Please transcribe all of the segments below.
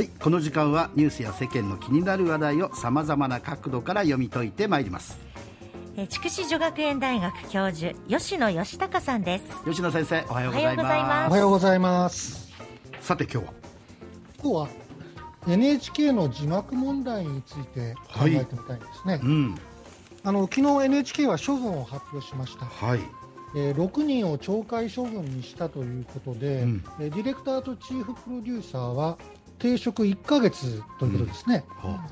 はいこの時間はニュースや世間の気になる話題をさまざまな角度から読み解いてまいります。えー筑紫女学園大学教授吉野義孝さんです。吉野先生おはようございまます。おはようございます。すさて今日は？今日は NHK の字幕問題について考えてみたいんですね。うん。あの昨日 NHK は処分を発表しました。はい。えー6人を懲戒処分にしたということで、うん。えーディレクターとチーフプロデューサーは停職1ヶ月ということですね。は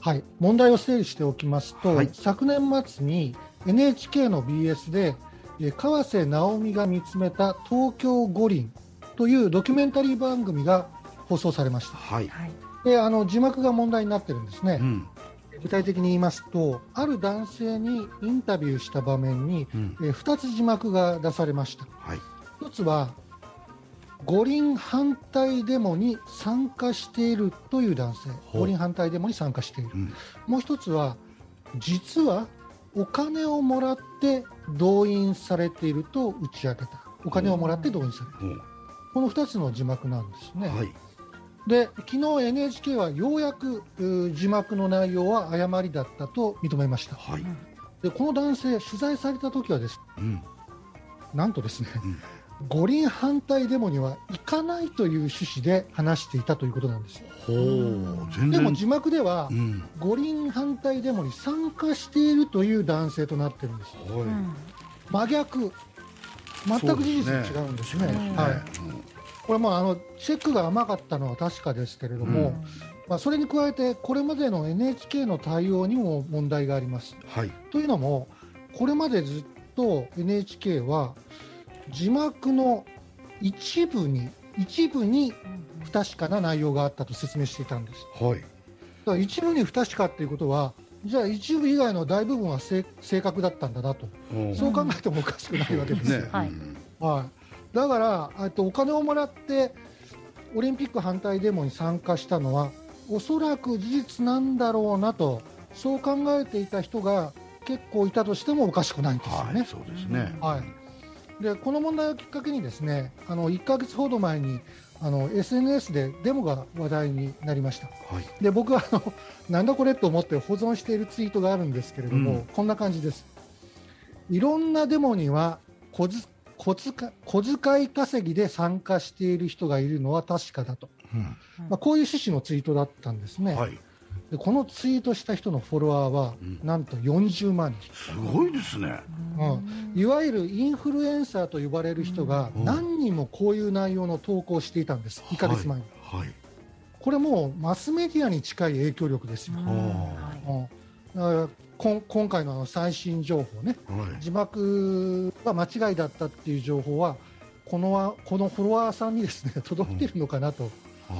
はい、問題を整理しておきますと、はい。昨年末に NHK の BS で、えー川瀬直美が見つめた東京五輪というドキュメンタリー番組が放送されました。はい。はい。であの字幕が問題になってるんですね、うん。具体的に言いますと、ある男性にインタビューした場面に、うん。え2つ字幕が出されました。はい。1つは五輪反対デモに参加しているという男性、五輪反対デモに参加している、うん。もう1つは、実はお金をもらって動員されていると打ち明けた、お金をもらって動員される、ほう。この2つの字幕なんですね。はい。で昨日 NHK はようやく字幕の内容は誤りだったと認めました。はい。でこの男性取材された時はですうん。なんとですね、うん五輪反対デモには行かないという趣旨で話していたということなんですよ。ほう全然。でも字幕では、うん。五輪反対デモに参加しているという男性となってるんですはい。うん。真逆。全く事実が違うんですね。すね。はい、うんこれもあのチェックが甘かったのは確かですけれども、うん。まあ、それに加えてこれまでの NHK の対応にも問題があります。はい。というのもこれまでずっと NHK は字幕の一部に一部に不確かな内容があったと説明していたんです。はい。だから一部に不確かということはじゃあ一部以外の大部分は正正確だったんだなと、そう考えてもおかしくないわけですよ。ね。はい。うんはい、だからあとお金をもらってオリンピック反対デモに参加したのはおそらく事実なんだろうなとそう考えていた人が結構いたとしてもおかしくないんですよね。はいそうですね。はい、でこの問題をきっかけにですねあの1ヶ月ほど前にあの SNS でデモが話題になりました。はい。で僕はあのなんだこれと思って保存しているツイートがあるんですけれども、うん。こんな感じです。いろんなデモには小ず小遣い小遣い稼ぎで参加している人がいるのは確かだと、うん。まあ、こういう趣旨のツイートだったんですね、はいでこのツイートした人のフォロワーはうん。なんと40万人、すごいですね。うん。いわゆるインフルエンサーと呼ばれる人がうん。何人もこういう内容の投稿をしていたんです、1ヶ月前に。はい。これもうマスメディアに近い影響力ですよ。うん。うん。だからこん今回のあの最新情報ね、はい。字幕が間違いだったっていう情報は、このわこのフォロワーさんにですね届いてるのかなと、あ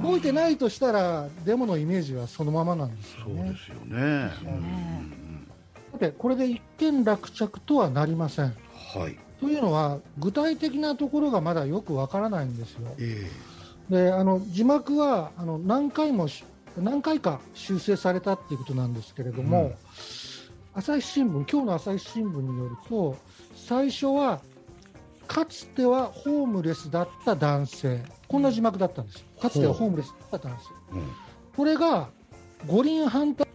届いてないとしたら、デモのイメージはそのままなんですよね。あそうですよねさて、これで一件落着とはなりません。うんはいというのは、具体的なところがまだよくわからないんですよ。えであの字幕はあの何回もし何回か修正されたっていうことなんですけれども、うん朝日新聞今日の朝日新聞によると最初はかつてはホームレスだった男性こんな字幕だったんですよ。かつてはホームレスだった男性えうん。これが五輪反対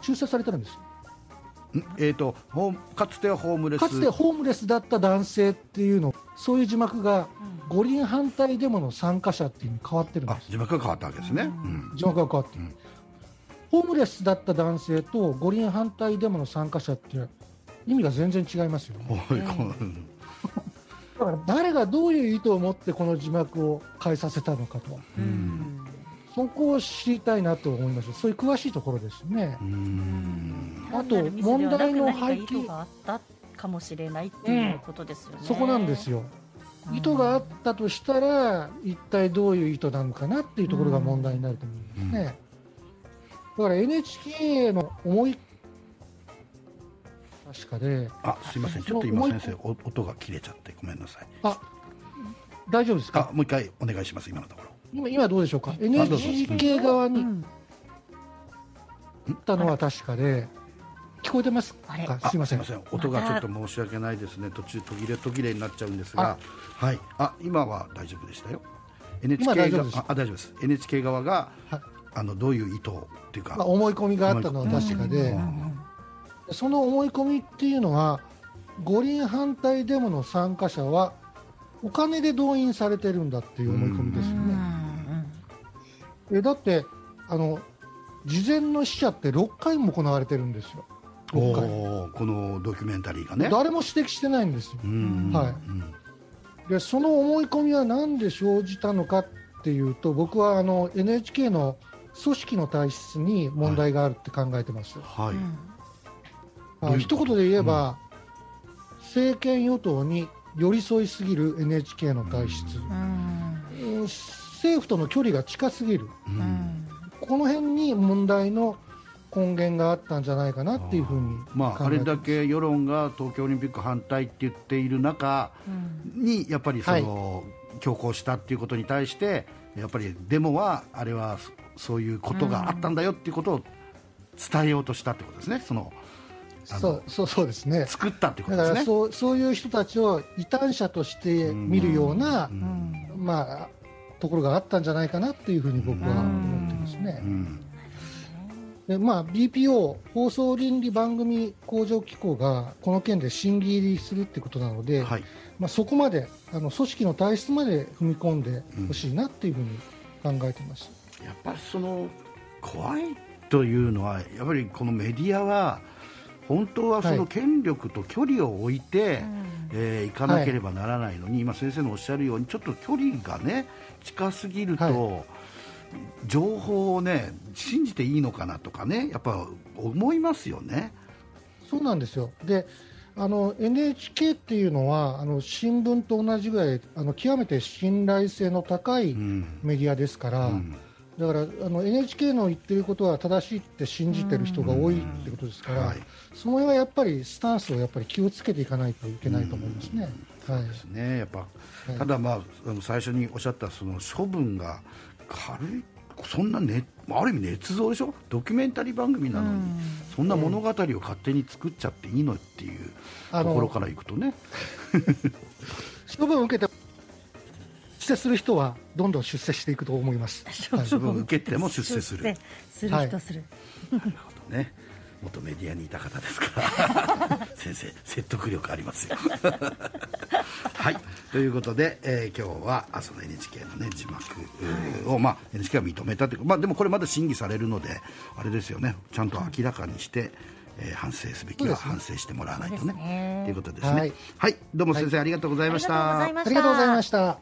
修正されてるんですよ。ん？えー、とホームかつてはホームレス。かつてホームレスだった男性っていうのそういう字幕が五輪反対デモの参加者っていうのに変わってるんです。あ字幕が変わったわけですね、ううん。字幕が変わってる、うん。ホームレスだった男性と五輪反対デモの参加者って意味が全然違いますよねだから誰がどういう意図を持ってこの字幕を変えさせたのかと。うん。そこを知りたいなと思います。そういう詳しいところですね。うーん。あと問題の背景。があったかもしれないっていうことですよね、そこなんですよ。意図があったとしたら一体どういう意図なのかなっていうところが問題になると思うんですね、だから NHK の思い確かで。あすいません。ちょっと今先生お音が切れちゃってごめんなさい。あ大丈夫ですあかもう一回お願いします今のところ。今今どうでしょうか？NHK 側にったのは確かで。聞こえてますあれ？かすいません。音がちょっと申し訳ないですね。途中途切れ途切れになっちゃうんですが。はい。あ今は大丈夫でしたよ。今 NHK がああ大丈夫です。NHK 側が、はい。あのどういう意図っていうか、まあ、思い込みがあったのは確かで、その思い込みっていうのは五輪反対デモの参加者はお金で動員されてるんだっていう思い込みですよね。えだってあの事前の死者って6回も行われてるんですよ、6回。おーこのドキュメンタリーがね。誰も指摘してないんですよ。うんはいうん。でその思い込みは何で生じたのかっていうと僕はあの NHK の組織の体質に問題があるって考えてます。はい、あどういう一言で言えば、政権与党に寄り添いすぎる NHK の体質、うん。政府との距離が近すぎる、うん。この辺に問題の根源があったんじゃないかなっていうふうにまあ、あれだけ世論が東京オリンピック反対って言っている中にやっぱりその、強行したっていうことに対してやっぱりデモはあれはそそういうことがあったんだよっていうことを伝えようとしたってことですね。そのそうそうそうですね。作ったってこだからとですね。そうそういう人たちを異端者として見るような、まあ、ところがあったんじゃないかなっていうふうに僕は思ってますね。うん。でまあ、BPO 放送倫理番組向上機構がこの件で審議入りするってことなので、はい。まあ、そこまであの組織の体質まで踏み込んでほしいなっていうふうに考えてます。やっぱりその怖いというのはやっぱりこのメディアは本当はそはい。の権力と距離を置いて、えー行かなければならないのに、今先生のおっしゃるようにちょっと距離がね近すぎると、は情報をね信じていいのかなとかねやっぱ思いますよね。そうなんですよ。であの NHK っていうのはあの新聞と同じぐらいあの極めて信頼性の高いうん。メディアですから、うんだからあの NHK の言ってることは正しいって信じてる人が多いってことですから、はい。その辺はやっぱりスタンスをやっぱり気をつけていかないといけないと思いますね。はい。ですね。やっぱ、い。ただ、まあ、あの最初におっしゃったその処分が軽いそんな、ね、ある意味捏造でしょ？ドキュメンタリー番組なのに、そんな物語を勝手に作っちゃっていいのっていうところからいくとね。処分を受けて出世する人はどんどん出世していくと思います。はい。処分を受けても出世する。する人する、ね。元メディアにいた方ですか。ら 先生説得力ありますよ。はい。ということで、えー今日はあその NHK の、ね、字幕を、まあ、NHK が認めたというか、まあ、でもこれまだ審議されるのであれですよね。ちゃんと明らかにして、えー反省すべきは反省してもらわないとね。そうですね。ということですね。はい。はい、どうも先生、ありがとうございました、ありがとうございました。ありがとうございました。